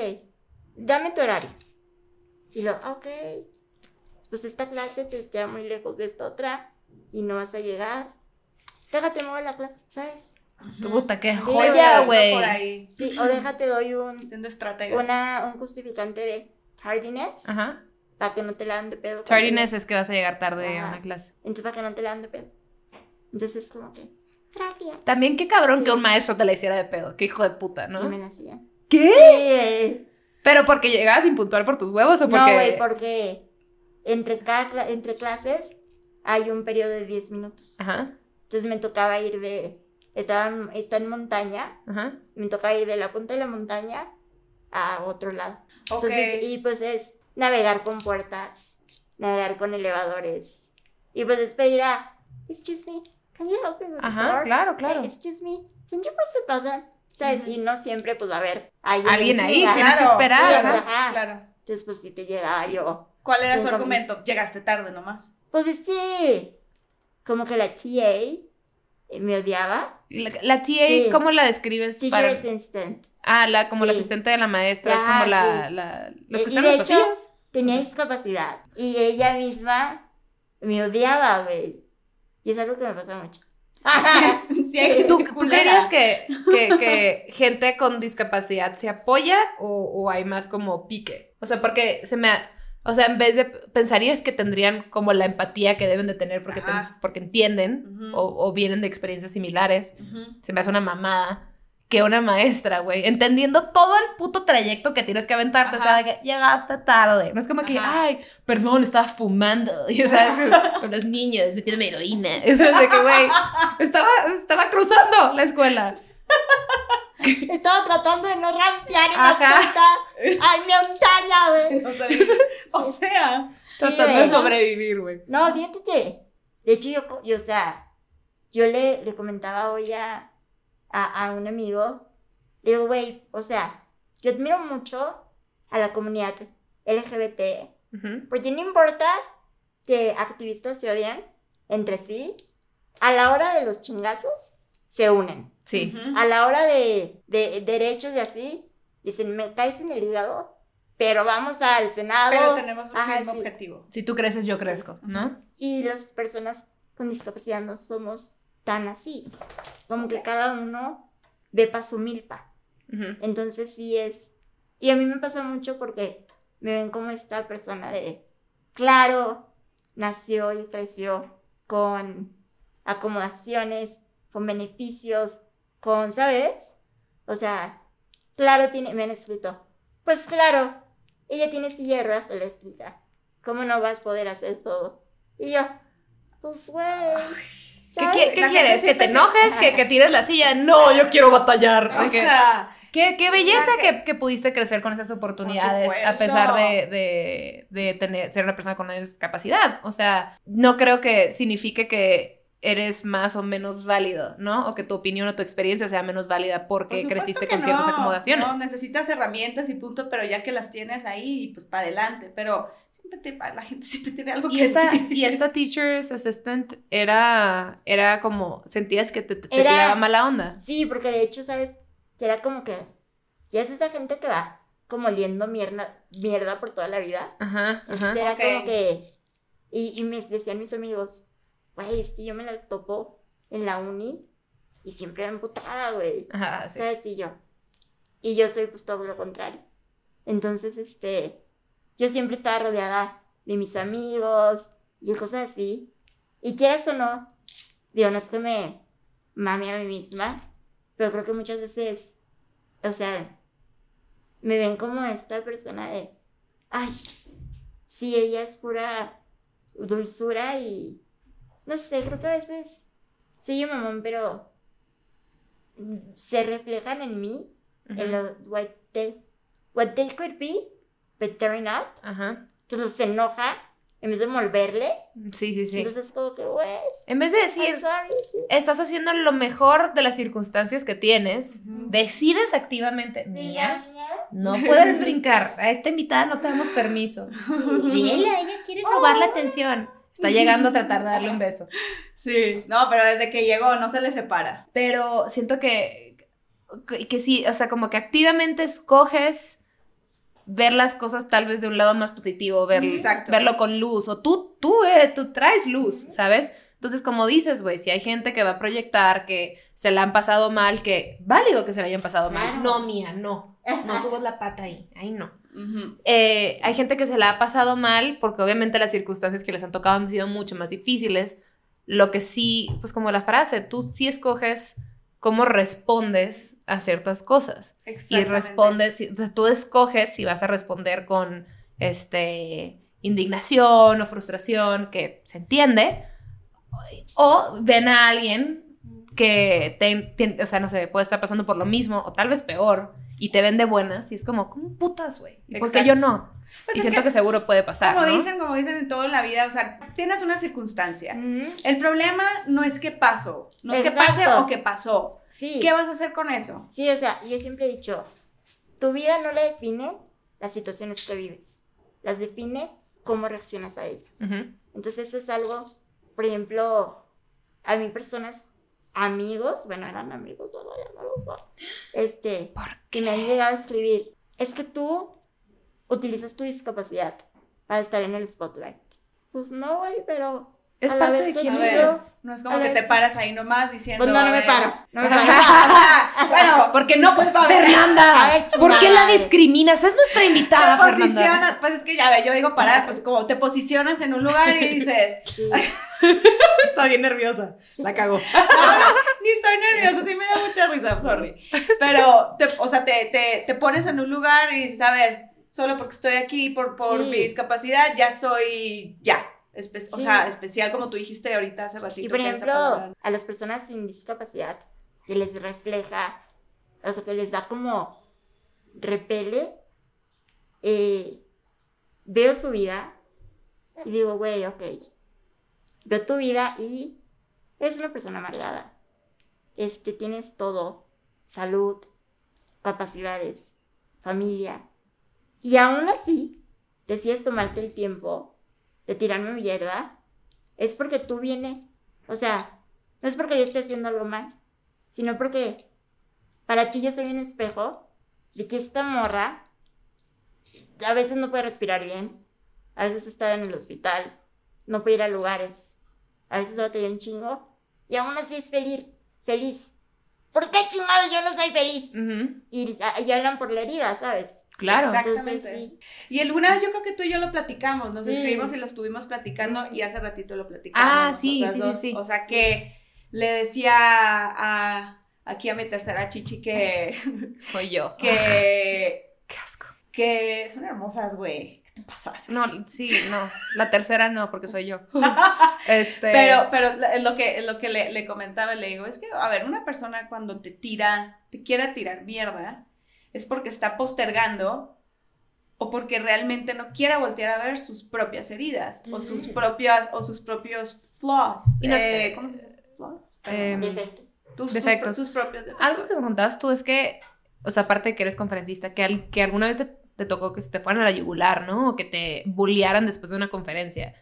dame tu horario. Y lo, ok, pues esta clase te queda muy lejos de esta otra y no vas a llegar. Déjate mover la clase, ¿sabes? Puta, qué Sí, joya, güey. güey. Por ahí. Sí, o déjate doy un, una, un justificante de tardiness Ajá. para que no te la dan de pedo. Tardiness es que vas a llegar tarde a una clase. Entonces, para que no te la dan de pedo. Entonces, es como que. También qué cabrón Sí. que un maestro te la hiciera de pedo. Qué hijo de puta, ¿no? Sí, me la hacían. ¿Qué? Sí, eh, ¿Pero porque llegabas impuntual por tus huevos o No, porque...? güey, porque entre, cada, entre clases hay un periodo de 10 minutos. Ajá, Entonces me tocaba ir de, estaba en, está en montaña, ajá. me tocaba ir de la punta de la montaña a otro lado. Entonces, y pues es navegar con puertas, navegar con elevadores. Y pues es pedir a, excuse me, can you help me with the Ajá, door? claro, Hey, claro. excuse me, can you press the button? ¿Sabes? Ujú. Y no siempre, pues, a ver, hay Alguien ahí, tienes que Claro, esperar. Sí, ajá. ajá. Claro. Entonces, pues, si te llegaba yo. ¿Cuál era Sí, su como- argumento? Llegaste tarde nomás. Pues es que, como que la TA eh, me odiaba. La, la TA, Sí. ¿cómo la describes? Teacher para- assistant. Ah, la, como la Sí. asistente de la maestra, es Ajá, como la, sí. la- los Eh, que y están de los hecho, pasillos. tenía discapacidad. Y ella misma me odiaba, güey. Y es algo que me pasa mucho. Sí, ¿Tú, tú creerías que, que, que gente con discapacidad se apoya o, o hay más como pique? O sea, porque se me... ha- O sea, en vez de... Pensarías que tendrían como la empatía que deben de tener porque, porque entienden o, o vienen de experiencias similares. Se me hace una mamada que una maestra, güey, entendiendo todo el puto trayecto que tienes que aventarte, Ajá. ¿sabes? Que llegaste tarde. No es como que, Ajá. ay, perdón, estaba fumando, y sabes, con los niños, metiéndome heroína. Eso es de que, güey, estaba, estaba cruzando la escuela. Estaba tratando de no rampear en la Ajá. puta. Ay, montaña, güey. O sea, o sea, Tratando de sobrevivir, güey. No, fíjate que, de hecho, yo, yo, o sea, yo le, le comentaba hoy a, a, a un amigo, le digo, güey, o sea, yo admiro mucho a la comunidad LGBT, Ujú. porque no importa que activistas se odian entre sí, a la hora de los chingazos, se unen. Sí. A la hora de, de derechos y así, dicen, me caes en el hígado, pero vamos al Senado. pero tenemos un Ajá, mismo sí. objetivo. Si tú creces, yo crezco, ¿no? Y las personas con discapacidad no somos tan así. Como que cada uno ve pa' su milpa. Ujú. Entonces sí es. Y a mí me pasa mucho porque me ven como esta persona de. Claro, nació y creció con acomodaciones, con beneficios, con, ¿sabes? O sea, claro, tiene, me han escrito. Pues claro, ella tiene silla de ruedas eléctrica. ¿Cómo no vas a poder hacer todo? Y yo, pues güey. ¿Qué, quieres? ¿Que te enojes? ¿Que, que tires la silla? No, yo quiero batallar. O sea, Qué, qué belleza que, que pudiste crecer con esas oportunidades a pesar de, de, de tener, ser una persona con una discapacidad. O sea, no creo que signifique que eres más o menos válido, ¿no? O que tu opinión o tu experiencia sea menos válida por porque supuesto creciste con ciertas no, acomodaciones. No, necesitas herramientas y punto, pero ya que las tienes ahí, pues para adelante. Pero siempre te- la gente siempre tiene algo y, que esta, decir. y esta teacher's assistant era, era como, sentías que te, te Era- tiraba mala onda. Sí, porque de hecho, ¿sabes? Era como que. Ya es esa gente que va como oliendo mierda, mierda por toda la vida. Ajá, Entonces ajá. era Ok. como que. Y, y me decían mis amigos, güey, es que yo me la topo en la uni y siempre emputada, güey. Ajá, sí. ¿Sabes? Y yo. Y yo soy pues todo lo contrario. Entonces, este. Yo siempre estaba rodeada de mis amigos y cosas así. Y quieras o no, digo, no es que me mame a mí misma, pero creo que muchas veces, o sea, me ven como esta persona de, ay, sí, ella es pura dulzura y, no sé, creo que a veces soy un mamón, pero se reflejan en mí, en lo what they, what they could be, but they're not. Ajá. Entonces se enoja en vez de volverle. Sí, sí, sí. Entonces es como que, güey, En vez de decir, sorry. sí. estás haciendo lo mejor de las circunstancias que tienes, decides activamente, Y mía, no puedes brincar, a esta invitada no te damos permiso. Vela, ella quiere robar la atención. Está llegando a tratar de darle un beso. Sí, no, pero desde que llegó no se le separa. Pero siento que, que, que sí, o sea, como que activamente escoges ver las cosas tal vez de un lado más positivo, ver, verlo con luz, o tú, tú, eh, tú traes luz, ¿sabes? Entonces, como dices, güey, si hay gente que va a proyectar que se la han pasado mal, que válido que se la hayan pasado mal. No, mía, no. No subas la pata ahí, ahí no. Eh, hay gente que se la ha pasado mal porque obviamente las circunstancias que les han tocado han sido mucho más difíciles. Lo que sí, pues como la frase, tú sí escoges cómo respondes a ciertas cosas. Y respondes, tú escoges si vas a responder con este indignación o frustración, que se entiende, o ven a alguien que te, te- o sea, no sé, puede estar pasando por lo mismo o tal vez peor y te ven de buenas y es como, ¿cómo putas, güey? ¿Y por qué yo Exacto. no? Pues y siento que, seguro puede pasar, Como ¿no? dicen, como dicen en todo en la vida, o sea, tienes una circunstancia. Ujú. El problema no es que pasó, no es que Exacto. pase o que pasó. Sí. ¿Qué vas a hacer con eso? Sí, o sea, yo siempre he dicho, tu vida no la define las situaciones que vives, las define cómo reaccionas a ellas. Ujú. Entonces eso es algo, por ejemplo, a mí personas amigos, bueno, eran amigos, ahora ya no lo son, este, que me han llegado a escribir, es que tú utilizas tu discapacidad para estar en el spotlight. Pues no, güey, pero Es a la parte vez de quién eres. no es como que te paras ahí nomás diciendo. Pues no, no me paro, no me paro. Bueno, Porque no, Discúlpame. Fernanda. Ay, ¿Por qué la discriminas? Es nuestra invitada, te Fernanda. posicionas, pues es que ya ve, yo digo parar, pues como te posicionas en un lugar y dices, Sí. Está bien nerviosa. La cagó. ni estoy nerviosa, sí me da mucha risa, sorry. Pero, te, o sea, te, te, te pones en un lugar y dices, a ver, solo porque estoy aquí por, por Sí. mi discapacidad, ya soy, ya. espe- O sea, especial como tú dijiste ahorita hace ratito. Y por ejemplo, a las personas sin discapacidad, que les refleja, o sea, que les da como repele, eh, veo su vida y digo, güey, ok, veo tu vida y eres una persona amargada. Este, tienes todo, salud, capacidades, familia. Y aún así, decides tomarte el tiempo de tirarme mierda, es porque tú vienes. O sea, no es porque yo esté haciendo algo mal, sino porque para ti yo soy un espejo de que esta morra a veces no puede respirar bien, a veces está en el hospital, no puede ir a lugares, a veces a tener un chingo y aún así es feliz, feliz. ¿Por qué chingado yo no soy feliz? Y, y hablan por la herida, ¿sabes? Claro. Entonces Exactamente. sí. Y alguna vez yo creo que tú y yo lo platicamos, nos Sí. escribimos y lo estuvimos platicando y hace ratito lo platicamos. Ah, sí, sí, sí, sí. O sea que le decía a, aquí a mi tercera chichi que, Soy yo. que, Qué asco. que son hermosas, güey. ¿Qué te pasa? No, sí, no. La tercera no, porque soy yo. Este. Pero, pero es lo que, lo que le, le comentaba, le digo, es que, a ver, una persona cuando te tira, te quiera tirar mierda, es porque está postergando o porque realmente no quiera voltear a ver sus propias heridas o sus propias, o sus propios flaws. Y Eh, ¿Cómo se dice? Flaws. Em, Defectos. Tus, tus- defectos. Tus, propios defectos. Algo que me contabas tú es que, o sea, aparte de que eres conferencista, que, al- que alguna vez te, te tocó que se te fueran a la yugular, ¿no? O que te bullearan después de una conferencia.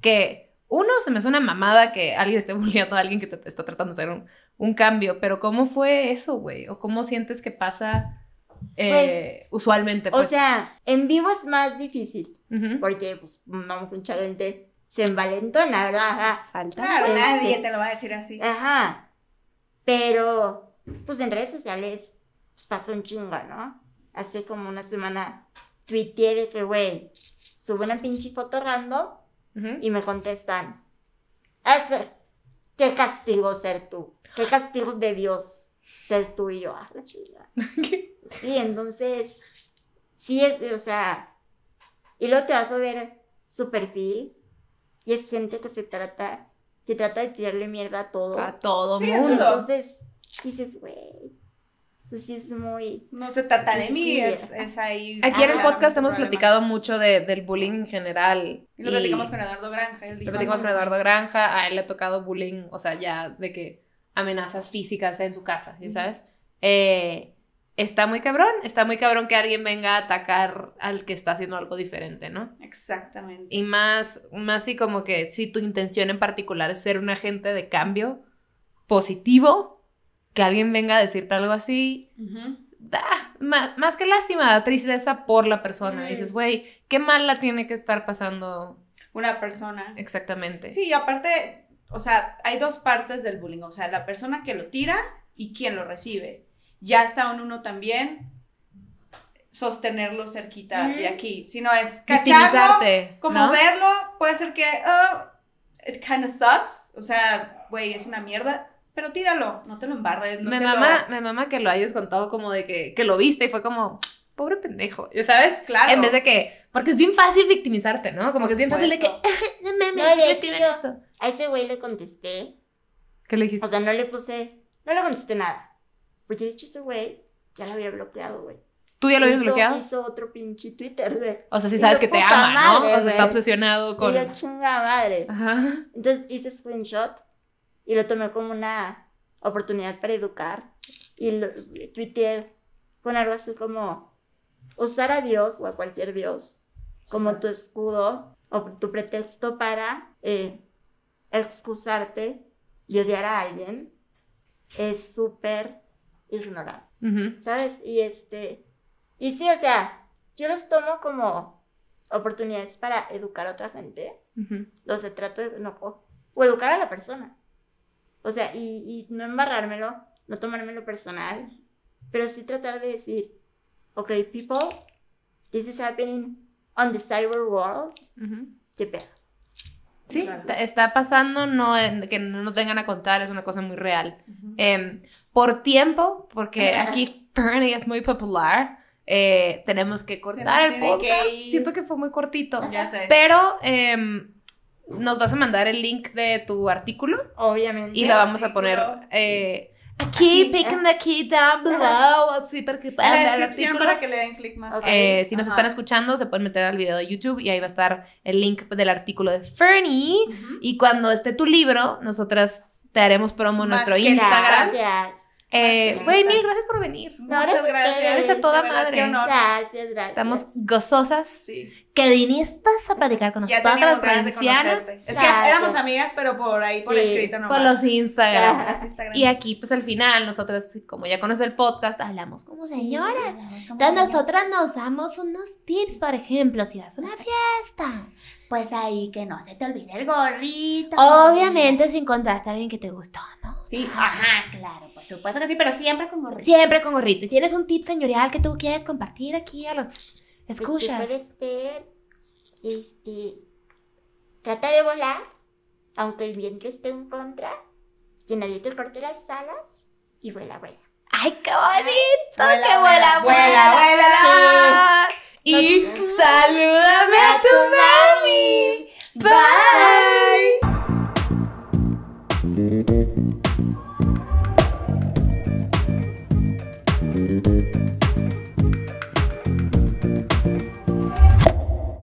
Que uno se me suena mamada que alguien esté bulleando a alguien que te, te está tratando de hacer un, un cambio, pero ¿cómo fue eso, güey? ¿O cómo sientes que pasa eh, usualmente? O Pues? sea, en vivo es más difícil, Ujú. porque pues no mucha gente se envalentona, ¿verdad? Ajá. falta. Claro, Este, nadie te lo va a decir así. Ajá. Pero, pues en redes sociales, pues pasa un chingo, ¿no? Hace como una semana tuiteé de que, güey, sube una pinche foto random Ujú. y me contestan, "Ese, qué castigo ser tú, qué castigo de Dios ser tú y yo, ah, la chingada. Sí, entonces, sí es, o sea, y luego te vas a ver su perfil y es gente que se trata, que trata de tirarle mierda a todo. A todo Sí, mundo. entonces dices, güey, pues sí es muy... No se trata de mí, sí. es, es ahí. Aquí en el podcast hemos problema. platicado mucho de- del bullying en general. Y lo platicamos con Eduardo Granja. Él dijo, Lo platicamos con Eduardo Granja, a él le ha tocado bullying, o sea, ya de que amenazas físicas en su casa, ¿ya sabes? Eh, está muy cabrón, está muy cabrón que alguien venga a atacar al que está haciendo algo diferente, ¿no? Exactamente. Y más, más así como que si tu intención en particular es ser un agente de cambio positivo, que alguien venga a decirte algo así, da, más que lástima, da tristeza por la persona. Mm. Dices, güey, qué mal la tiene que estar pasando Una persona. exactamente. Sí, y aparte, o sea, hay dos partes del bullying. O sea, la persona que lo tira y quien lo recibe. Ya está en uno también sostenerlo cerquita de Mm. aquí. Si no es cacharlo, como ¿no? verlo, puede ser que, oh, it kind of sucks. O sea, güey, es una mierda. Pero tíralo, no te lo embarres. No me, te mama, me mama que lo hayas contado como de que, que lo viste y fue como, pobre pendejo, ¿ya ¿sabes? Claro. En vez de que, porque es bien fácil victimizarte, ¿no? Como Por que es bien fácil de que, no mames, No, de hecho, yo-. A ese güey le contesté, ¿Qué le dijiste? o sea, no le puse, no le contesté nada. Porque de hecho ese güey ya lo había bloqueado, güey. ¿Tú ya lo habías Hizo- bloqueado? Hizo otro pinche Twitter, güey. O sea, sí sabes que te ama, ¿no? madre, o sea, está obsesionado con... Y yo, chinga madre. Ajá. Entonces hice screenshot y lo tomé como una oportunidad para educar. Y lo tuiteé con algo así como usar a Dios o a cualquier Dios como tu escudo o tu pretexto para eh, excusarte y odiar a alguien es súper ignorado, Ujú. ¿sabes? Y este, y sí, o sea, yo los tomo como oportunidades para educar a otra gente, Ujú. o sea, trato no, o, o educar a la persona, o sea, y, y no embarrármelo, no tomármelo personal, pero sí tratar de decir, ok, people, this is happening on the cyber world, Ujú. qué pedo. Sí, Claro. está, está pasando, no en- que no nos vengan a contar, es una cosa muy real. Em, por tiempo, porque aquí Fernie es muy popular, eh, tenemos que cortar el que podcast. ir. Siento que fue muy cortito. Ya sé. Pero em, nos vas a mandar el link de tu artículo Obviamente. y lo vamos a poner eh, aquí, picking aquí down below, así para que puedan la ver el artículo. para que le den clic más. Eh, si nos Ajá. están escuchando, se pueden meter al video de YouTube y ahí va a estar el link del artículo de Fernie. Y cuando esté tu libro, nosotras te haremos promo en nuestro Instagram. Gracias. Eh, Güey, mil gracias por venir. No, Muchas gracias a gracias. a toda madre. Gracias, gracias. Estamos gozosas Sí. que viniste a platicar con Ya nosotras, de provincianas. Es que éramos amigas, pero por ahí, por Sí, escrito nomás. por los Instagrams. Gracias. Los Instagrams. Y aquí, pues al final, nosotras, como ya conoces el podcast, hablamos como señoras. Entonces Entonces nosotras nos damos unos tips, por ejemplo, si vas a una fiesta. Pues ahí que no se te olvide el gorrito. Obviamente si encontraste a alguien que te gustó, ¿no? Sí, ajá, claro, por supuesto que sí, pero siempre con gorrito. Siempre con gorrito. ¿Y ¿Tienes un tip señorial que tú quieres compartir aquí a los Pues, escuchas? ¿qué puede ser? Este. Trata de volar, aunque el viento esté en contra, que nadie te corte las alas y vuela, vuela. ¡Ay, qué bonito! Vuela, ¡Que vuela, vuela, vuela, vuela! y salúdame a tu mami. Bye.